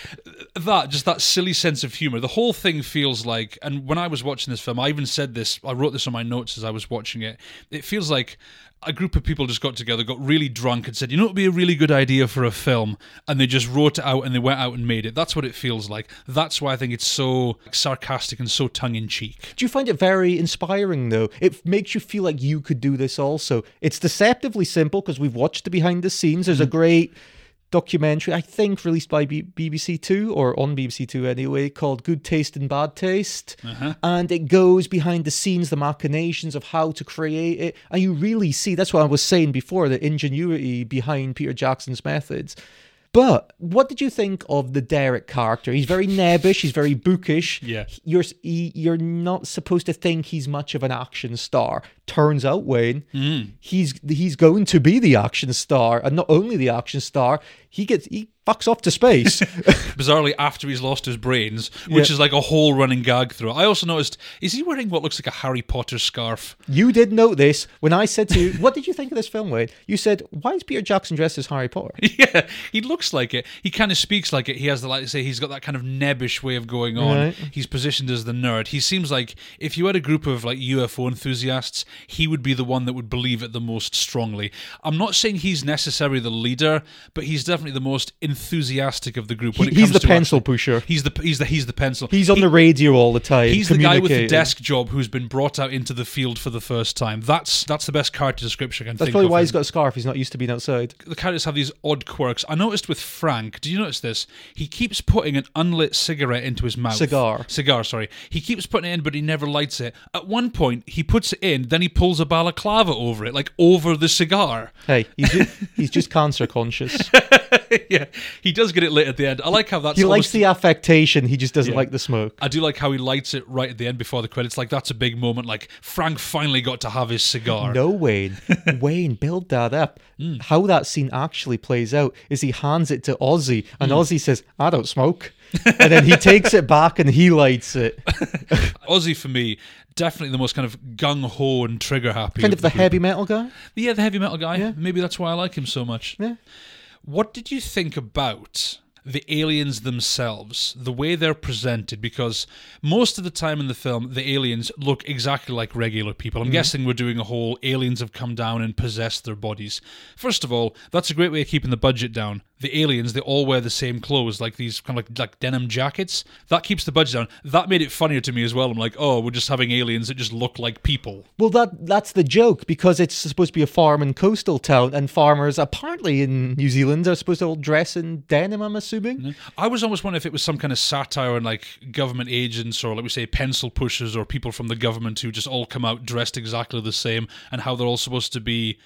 that just that silly sense of humor. The whole thing feels like, and when I was watching this film, I even said this. I wrote this on my notes as I was watching it. It feels like a group of people just got together, got really drunk, and said, "You know, it'd be a really good idea for a film," and they just wrote it out and they went out and made it. That's what it feels like. That's why I think it's so sarcastic and so tongue in cheek. Do you find it very inspiring though? It makes you feel like you could do this also. It's deceptively simple because we've watched the behind the scenes. There's a mm. great documentary, I think released by B- BBC Two or on BBC Two anyway, called Good Taste and Bad Taste. Uh-huh. And it goes behind the scenes, the machinations of how to create it. And you really see that's what I was saying before the ingenuity behind Peter Jackson's methods. But what did you think of the Derek character? He's very nebbish. He's very bookish. Yeah. You're he, you're not supposed to think he's much of an action star. Turns out, Wayne, hmm. he's he's going to be the action star, and not only the action star. He gets he fucks off to space. Bizarrely, after he's lost his brains, which Yeah. is like a whole running gag through. it. I also noticed: is he wearing what looks like a Harry Potter scarf? you did note this when I said to you, "What did you think of this film, Wayne?" You said, "Why is Peter Jackson dressed as Harry Potter?" yeah, he looks like it. He kind of speaks like it. He has the like to say he's got that kind of nebbish way of going on. Right. He's positioned as the nerd. He seems like if you had a group of like UFO enthusiasts, he would be the one that would believe it the most strongly. I'm not saying he's necessarily the leader, but he's definitely the most enthusiastic of the group. When He- it he's comes the to pencil actually- pusher. He's the he's the he's the pencil. He's on He- the radio all the time. He's the guy with the desk job who's been brought out into the field for the first time. That's that's the best character description I can That's think probably of. why him. he's got a scarf. He's not used to being outside. the characters have these odd quirks. I noticed with Frank. Do you notice this? He keeps putting an unlit cigarette into his mouth. Cigar. Cigar. Sorry. He keeps putting it in, but he never lights it. At one point, he puts it in, then he pulls a balaclava over it, like over the cigar. Hey, he's just, he's just cancer conscious. yeah, he does get it lit at the end. I like how that's. He likes almost- the affectation. He just doesn't Yeah. like the smoke. I do like how he lights it right at the end before the credits. Like that's a big moment. Like Frank finally got to have his cigar. No, Wayne. Wayne, build that up. Hmm. How that scene actually plays out is he hands it to Ozzy, and Hmm. Ozzy says, "I don't smoke," and then he takes it back and he lights it. Ozzy for me, definitely the most kind of gung ho and trigger happy. Kind of the group. heavy metal guy. Yeah, the heavy metal guy. Yeah. Maybe that's why I like him so much. Yeah. What did you think about the aliens themselves, the way they're presented? Because most of the time in the film, the aliens look exactly like regular people. I'm Mm-hmm. guessing we're doing a whole aliens have come down and possessed their bodies. First of all, that's a great way of keeping the budget down. The aliens, they all wear the same clothes, like these kind of like, like denim jackets. That keeps the budget down. That made it funnier to me as well. I'm like, oh, we're just having aliens that just look like people. Well, that that's the joke because it's supposed to be a farm and coastal town, and farmers apparently in New Zealand are supposed to all dress in denim. I'm assuming. Mm-hmm. I was almost wondering if it was some kind of satire on like government agents or like we say pencil pushers or people from the government who just all come out dressed exactly the same and how they're all supposed to be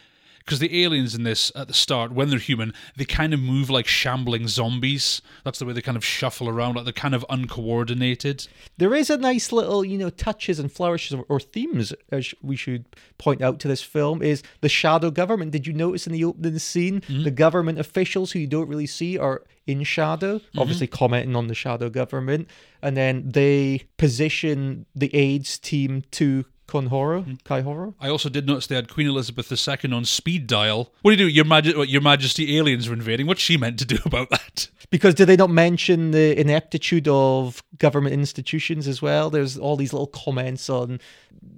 because the aliens in this at the start when they're human they kind of move like shambling zombies. That's the way they kind of shuffle around like they're kind of uncoordinated. There is a nice little, you know, touches and flourishes or, themes, as we should point out to this film, is the shadow government. Did you notice in the opening scene, mm-hmm. the government officials who you don't really see are in shadow, mm-hmm. obviously commenting on the shadow government, and then they position the AIDS team to Conhoro, hmm. Kaihoro. I also did notice they had Queen Elizabeth II on speed dial. What do you do? Your, Maj- what, Your Majesty, aliens are invading. What's she meant to do about that? Because did they not mention the ineptitude of government institutions as well? There's all these little comments on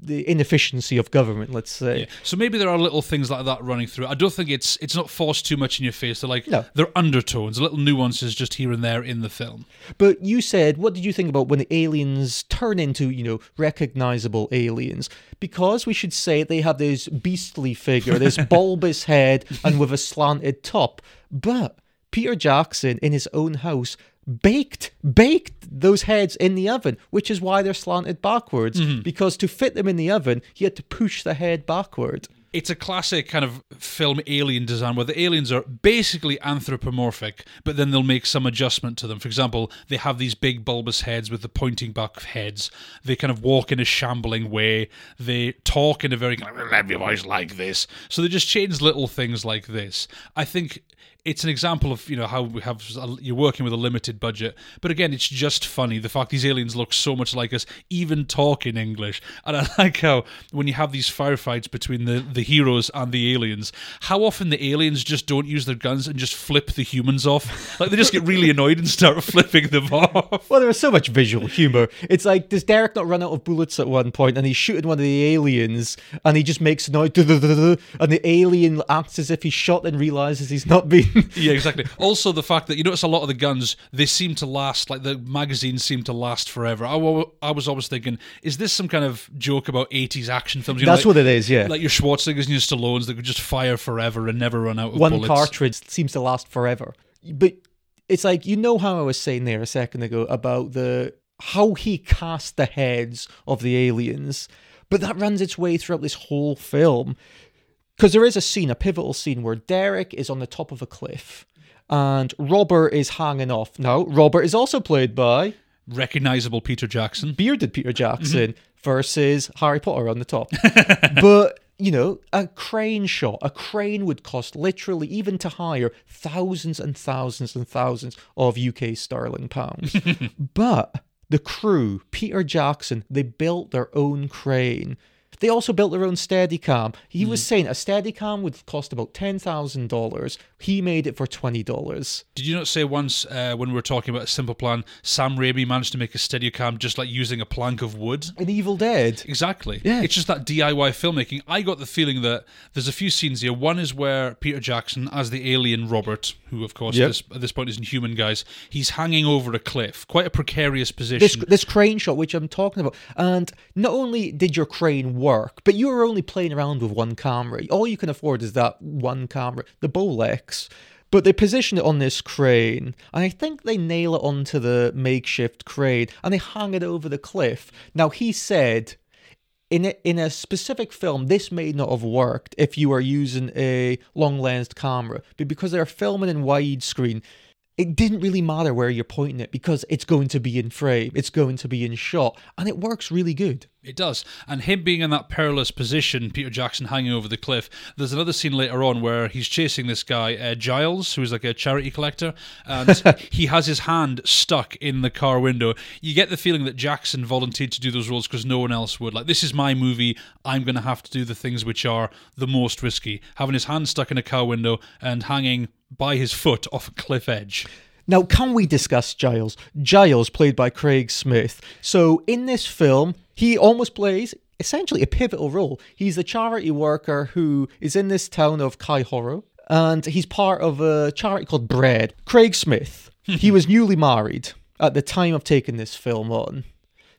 the inefficiency of government, let's say. So maybe there are little things like that running through. I don't think it's it's not forced too much in your face. They're like No. they're undertones, little nuances just here and there in the film. But you said, what did you think about when the aliens turn into, you know, recognizable aliens? Because we should say they have this beastly figure, this bulbous head, and with a slanted top. But Peter Jackson, in his own house, baked baked those heads in the oven, which is why they're slanted backwards. Mm-hmm. Because to fit them in the oven, he had to push the head backward. It's a classic kind of film alien design where the aliens are basically anthropomorphic, but then they'll make some adjustment to them. For example, they have these big bulbous heads with the pointing back heads. They kind of walk in a shambling way. They talk in a very kind of voice like this. So they just change little things like this. I think it's an example of you know how we have you're working with a limited budget. But again, it's just funny the fact these aliens look so much like us, even talk in English. And I like how when you have these firefights between the the heroes and the aliens, how often the aliens just don't use their guns and just flip the humans off. Like they just get really annoyed and start flipping them off. Well, there was so much visual humor. It's like does Derek not run out of bullets at one point, and he's shooting one of the aliens, and he just makes a noise, and the alien acts as if he's shot and realizes he's not been. yeah, exactly. Also, the fact that you notice a lot of the guns they seem to last, like the magazines seem to last forever. I, I was always thinking, is this some kind of joke about '80s action films? You know, That's like, what it is. Yeah, like your Schwarzeneggers and your Stallones that could just fire forever and never run out of bullets. one bullets. cartridge seems to last forever. But it's like you know how I was saying there a second ago about the how he cast the heads of the aliens, but that runs its way throughout this whole film. Because there is a scene, a pivotal scene, where Derek is on the top of a cliff and Robert is hanging off. Now, Robert is also played by recognizable Peter Jackson, bearded Peter Jackson, mm-hmm. versus Harry Potter on the top. but you know, a crane shot, a crane would cost literally, even to hire, thousands and thousands and thousands of UK sterling pounds. but the crew, Peter Jackson, they built their own crane they also built their own Steadicam. He mm. was saying a Steadicam would cost about ten thousand dollars. He made it for twenty dollars. Did you not say once uh, when we were talking about a simple plan, Sam Raimi managed to make a Steadicam just like using a plank of wood? In Evil Dead. Exactly. Yeah. It's just that DIY filmmaking. I got the feeling that there's a few scenes here. One is where Peter Jackson, as the alien Robert, who of course yep. at, this, at, this, point isn't human, guys, he's hanging over a cliff, quite a precarious position. This, this crane shot, which I'm talking about, and not only did your crane work but you are only playing around with one camera. All you can afford is that one camera, the Bolex. But they position it on this crane, and I think they nail it onto the makeshift crane, and they hang it over the cliff. Now, he said in a, in a specific film, this may not have worked if you are using a long lensed camera, but because they're filming in widescreen, it didn't really matter where you're pointing it because it's going to be in frame, it's going to be in shot, and it works really good. It does. And him being in that perilous position, Peter Jackson hanging over the cliff, there's another scene later on where he's chasing this guy, uh, Giles, who's like a charity collector, and he has his hand stuck in the car window. You get the feeling that Jackson volunteered to do those roles because no one else would. Like, this is my movie. I'm going to have to do the things which are the most risky. Having his hand stuck in a car window and hanging by his foot off a cliff edge. Now, can we discuss Giles? Giles, played by Craig Smith. So, in this film, he almost plays essentially a pivotal role. He's a charity worker who is in this town of Kaihoro, and he's part of a charity called Bread. Craig Smith, he was newly married at the time of taking this film on.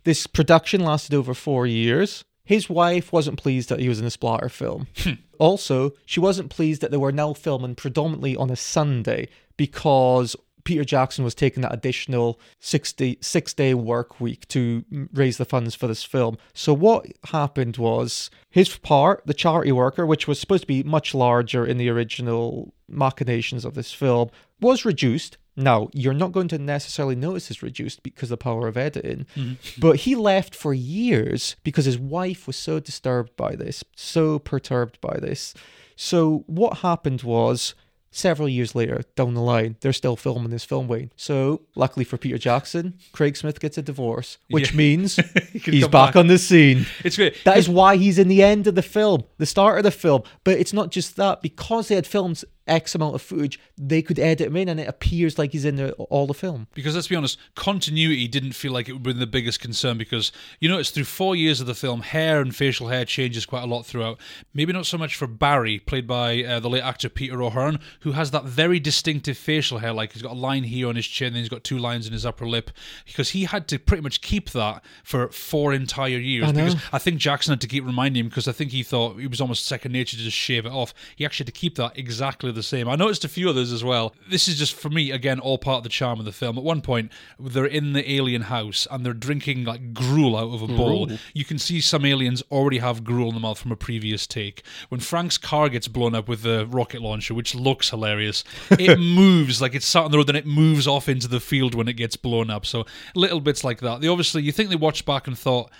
This production lasted over four years. His wife wasn't pleased that he was in a splatter film. Hmm. also, she wasn't pleased that they were now filming predominantly on a Sunday because Peter Jackson was taking that additional 60, six day work week to raise the funds for this film. So, what happened was his part, the charity worker, which was supposed to be much larger in the original machinations of this film, was reduced. Now, you're not going to necessarily notice it's reduced because of the power of editing, mm-hmm. but he left for years because his wife was so disturbed by this, so perturbed by this. So, what happened was several years later down the line, they're still filming this film, Wayne. So, luckily for Peter Jackson, Craig Smith gets a divorce, which yeah. means he he's back, back, on the scene. It's great. That is why he's in the end of the film, the start of the film. But it's not just that, because they had filmed X amount of footage, they could edit him in and it appears like he's in the, all the film. Because let's be honest, continuity didn't feel like it would be the biggest concern because you notice through four years of the film, hair and facial hair changes quite a lot throughout. Maybe not so much for Barry, played by uh, the late actor Peter O'Herne, who has that very distinctive facial hair. Like he's got a line here on his chin, then he's got two lines in his upper lip. Because he had to pretty much keep that for four entire years. I because I think Jackson had to keep reminding him because I think he thought it was almost second nature to just shave it off. He actually had to keep that exactly the same. I noticed a few others as well. This is just for me again all part of the charm of the film. At one point, they're in the alien house and they're drinking like gruel out of a bowl. You can see some aliens already have gruel in the mouth from a previous take. When Frank's car gets blown up with the rocket launcher, which looks hilarious, it moves like it's sat on the road and it moves off into the field when it gets blown up. So little bits like that. They obviously you think they watched back and thought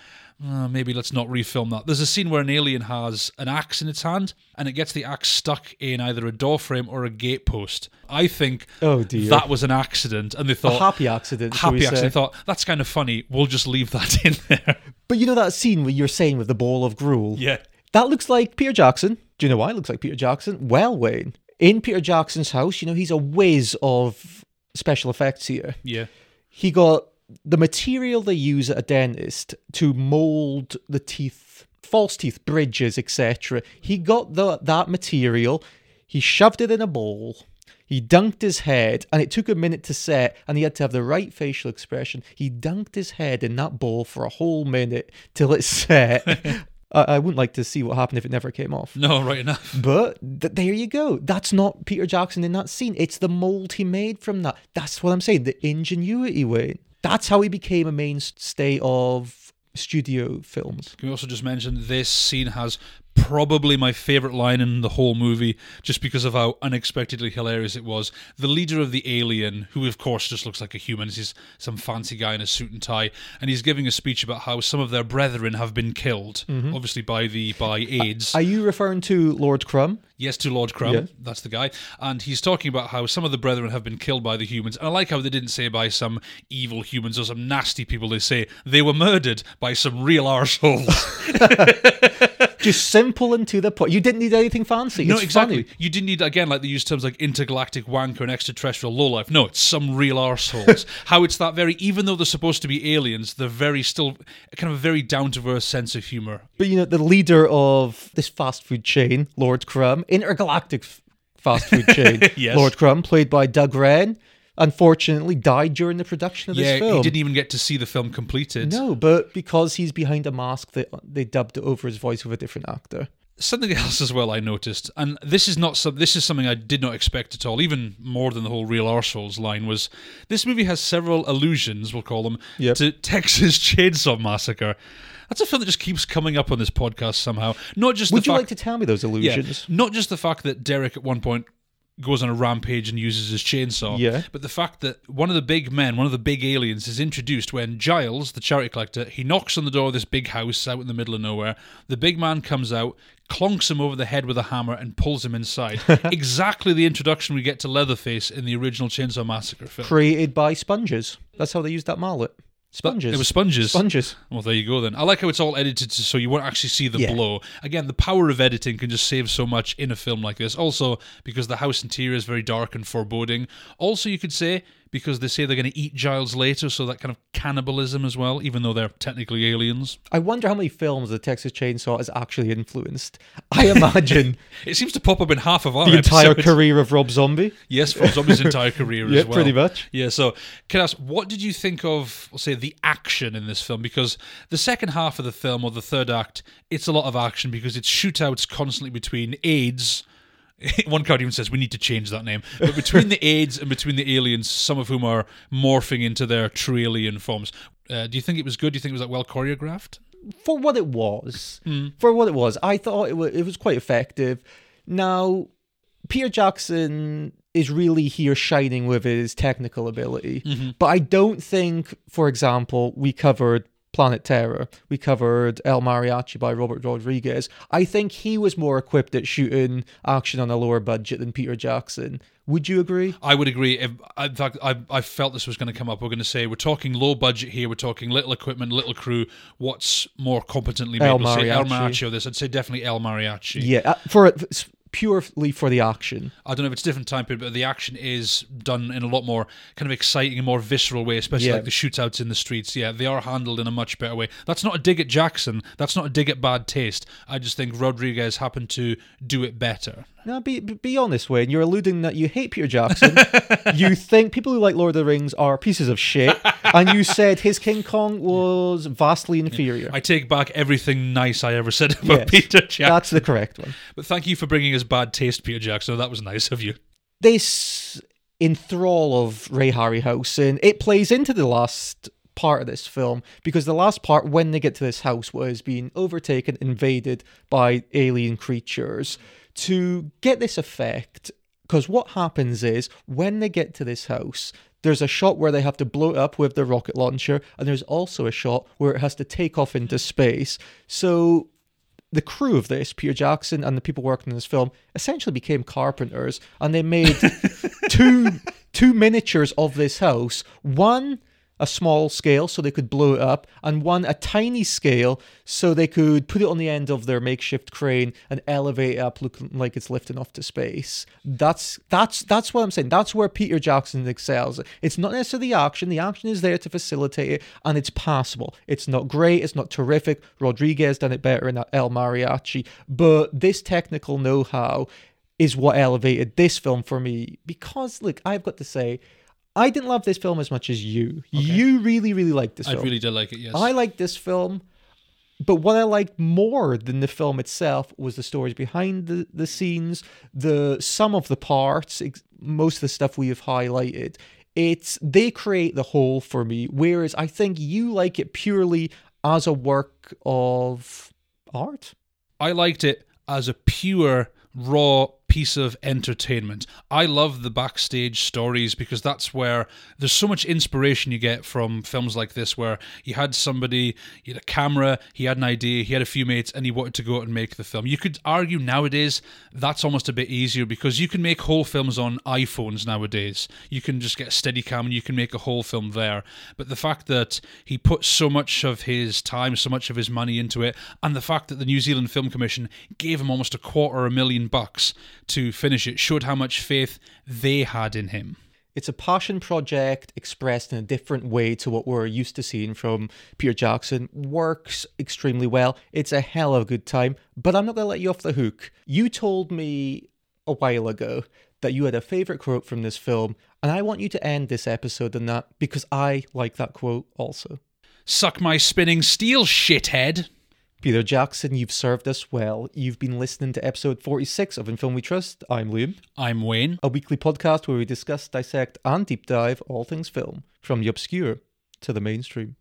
uh, maybe let's not refilm that. There's a scene where an alien has an axe in its hand and it gets the axe stuck in either a door frame or a gatepost. I think Oh, dear. that was an accident, and they thought A happy accident. happy accident. They thought that's kind of funny. We'll just leave that in there. But you know that scene where you're saying with the ball of gruel? yeah. That looks like Peter Jackson. Do you know why it looks like Peter Jackson? Well, Wayne, in Peter Jackson's house, you know, he's a whiz of special effects here. Yeah. He got the material they use at a dentist to mold the teeth, false teeth, bridges, etc. He got the, that material, he shoved it in a bowl. He dunked his head, and it took a minute to set, and he had to have the right facial expression. He dunked his head in that bowl for a whole minute till it set. I, I wouldn't like to see what happened if it never came off. No, right enough. But th- there you go. That's not Peter Jackson in that scene. It's the mold he made from that. That's what I'm saying. The ingenuity, Wayne. That's how he became a mainstay of studio films. Can we also just mention this scene has probably my favorite line in the whole movie, just because of how unexpectedly hilarious it was. The leader of the alien, who of course just looks like a human, he's some fancy guy in a suit and tie, and he's giving a speech about how some of their brethren have been killed, mm-hmm. obviously by the by AIDS. Are you referring to Lord Crumb? Yes, to Lord Crumb. Yeah. That's the guy. And he's talking about how some of the brethren have been killed by the humans. And I like how they didn't say by some evil humans or some nasty people. They say they were murdered by some real arseholes. Just simple and to the point. You didn't need anything fancy. no, It's exactly. funny. You didn't need, again, like they use terms like intergalactic wanker and extraterrestrial lowlife. No, it's some real arseholes. how it's that very, even though they're supposed to be aliens, they're very still kind of a very down to earth sense of humor. But you know, the leader of this fast food chain, Lord Crumb, intergalactic f- fast food chain, Yes. Lord Crumb, played by Doug Wren, unfortunately died during the production of this yeah, film. he didn't even get to see the film completed. No, but because he's behind a mask, they they dubbed it over his voice with a different actor. something else as well I noticed, and this is not some, this is something I did not expect at all, even more than the whole real arseholes line was. This movie has several allusions, we'll call them, Yep. to Texas Chainsaw Massacre. That's a film that just keeps coming up on this podcast somehow. Not just Would you fact, like to tell me those yeah, not just the fact that Derek at one point goes on a rampage and uses his chainsaw, Yeah. but the fact that one of the big men, one of the big aliens, is introduced when Giles, the charity collector, he knocks on the door of this big house out in the middle of nowhere. The big man comes out, clonks him over the head with a hammer, and pulls him inside. exactly the introduction we get to Leatherface in the original Chainsaw Massacre film. Created by sponges. That's how they used that mallet. Sponges. It was sponges. Sponges. Well, there you go then. I like how it's all edited to- so you won't actually see the Yeah. blow. Again, the power of editing can just save so much in a film like this. Also, because the house interior is very dark and foreboding. Also, you could say because they say they're going to eat Giles later, so that kind of cannibalism as well, even though they're technically aliens. I wonder how many films the Texas Chainsaw has actually influenced. I imagine It seems to pop up in half of our the entire episodes. career of Rob Zombie. Yes, Rob Zombie's entire career Yeah, as well. pretty much. Yeah, so can I ask, what did you think of, say, the action in this film? Because the second half of the film, or the third act, it's a lot of action because it's shootouts constantly between AIDS. One card even says we need to change that name. But between the AIDS and between the aliens, some of whom are morphing into their true alien forms. Uh, do you think it was good? Do you think it was like well choreographed? for what it was, Hmm. for what it was, I thought it was, it was quite effective. Now, Peter Jackson is really here shining with his technical ability, Mm-hmm. but I don't think, for example, we covered Planet Terror, we covered El Mariachi by Robert Rodriguez. I think he was more equipped at shooting action on a lower budget than Peter Jackson. Would you agree? I would agree. If, in fact, I, I felt this was going to come up. We're going to say we're talking low budget here. We're talking little equipment, little crew. What's more competently made? El We'll say El Mariachi. Mariachi or this. I'd say definitely El Mariachi. Yeah, uh, for purely for the action. I don't know if it's a different time period, but the action is done in a lot more kind of exciting and more visceral way, especially Yeah. like the shootouts in the streets. Yeah, they are handled in a much better way. That's not a dig at Jackson. That's not a dig at bad taste. I just think Rodriguez happened to do it better. Now, be be honest, Wayne. You're alluding that you hate Peter Jackson. you think people who like Lord of the Rings are pieces of shit, and you said his King Kong was vastly inferior. I take back everything nice I ever said about Yes, Peter Jackson. That's the correct one. But thank you for bringing us bad taste, Peter Jackson. That was nice of you. This enthrall of Ray Harryhausen, it plays into the last part of this film because the last part, when they get to this house, was being overtaken, invaded by alien creatures. To get this effect, because what happens is when they get to this house, There's a shot where they have to blow it up with the rocket launcher, and there's also a shot where it has to take off into space. So the crew of this, Peter Jackson and the people working on this film, essentially became carpenters, and they made two two miniatures of this house. One a small scale so they could blow it up, and one a tiny scale so they could put it on the end of their makeshift crane and elevate it up, looking like it's lifting off to space. That's that's that's what I'm saying. That's where Peter Jackson excels. It's not necessarily the action. The action is there to facilitate it, and it's passable. It's not great. It's not terrific. Rodriguez done it better in El Mariachi, but this technical know-how is what elevated this film for me because look i've got to say I didn't love this film as much as you. You really, really liked this film. I film. really did like it. Yes. I liked this film, but what I liked more than the film itself was the stories behind the, the scenes, the some of the parts, ex- most of the stuff we have highlighted. It's they create the whole for me, whereas I think you like it purely as a work of art. I liked it as a pure raw piece of entertainment. I love the backstage stories because that's where there's so much inspiration you get from films like this where you had somebody, you had a camera, he had an idea, he had a few mates and he wanted to go out and make the film. You could argue nowadays that's almost a bit easier because you can make whole films on iPhones nowadays. You can just get a Steadicam and you can make a whole film there. But the fact that he put so much of his time, so much of his money into it, and the fact that the New Zealand Film Commission gave him almost a quarter of a million bucks to finish it showed how much faith they had in him. It's a passion project expressed in a different way to what we're used to seeing from Peter Jackson. Works extremely well. It's a hell of a good time, but I'm not going to let you off the hook. You told me a while ago that you had a favorite quote from this film, and I want you to end this episode on that because I like that quote also. Suck my spinning steel, shithead. Peter Jackson, you've served us well. You've been listening to episode 46 of In Film We Trust. I'm Liam, I'm Wayne. a weekly podcast where we discuss, dissect, and deep dive all things film, from the obscure to the mainstream.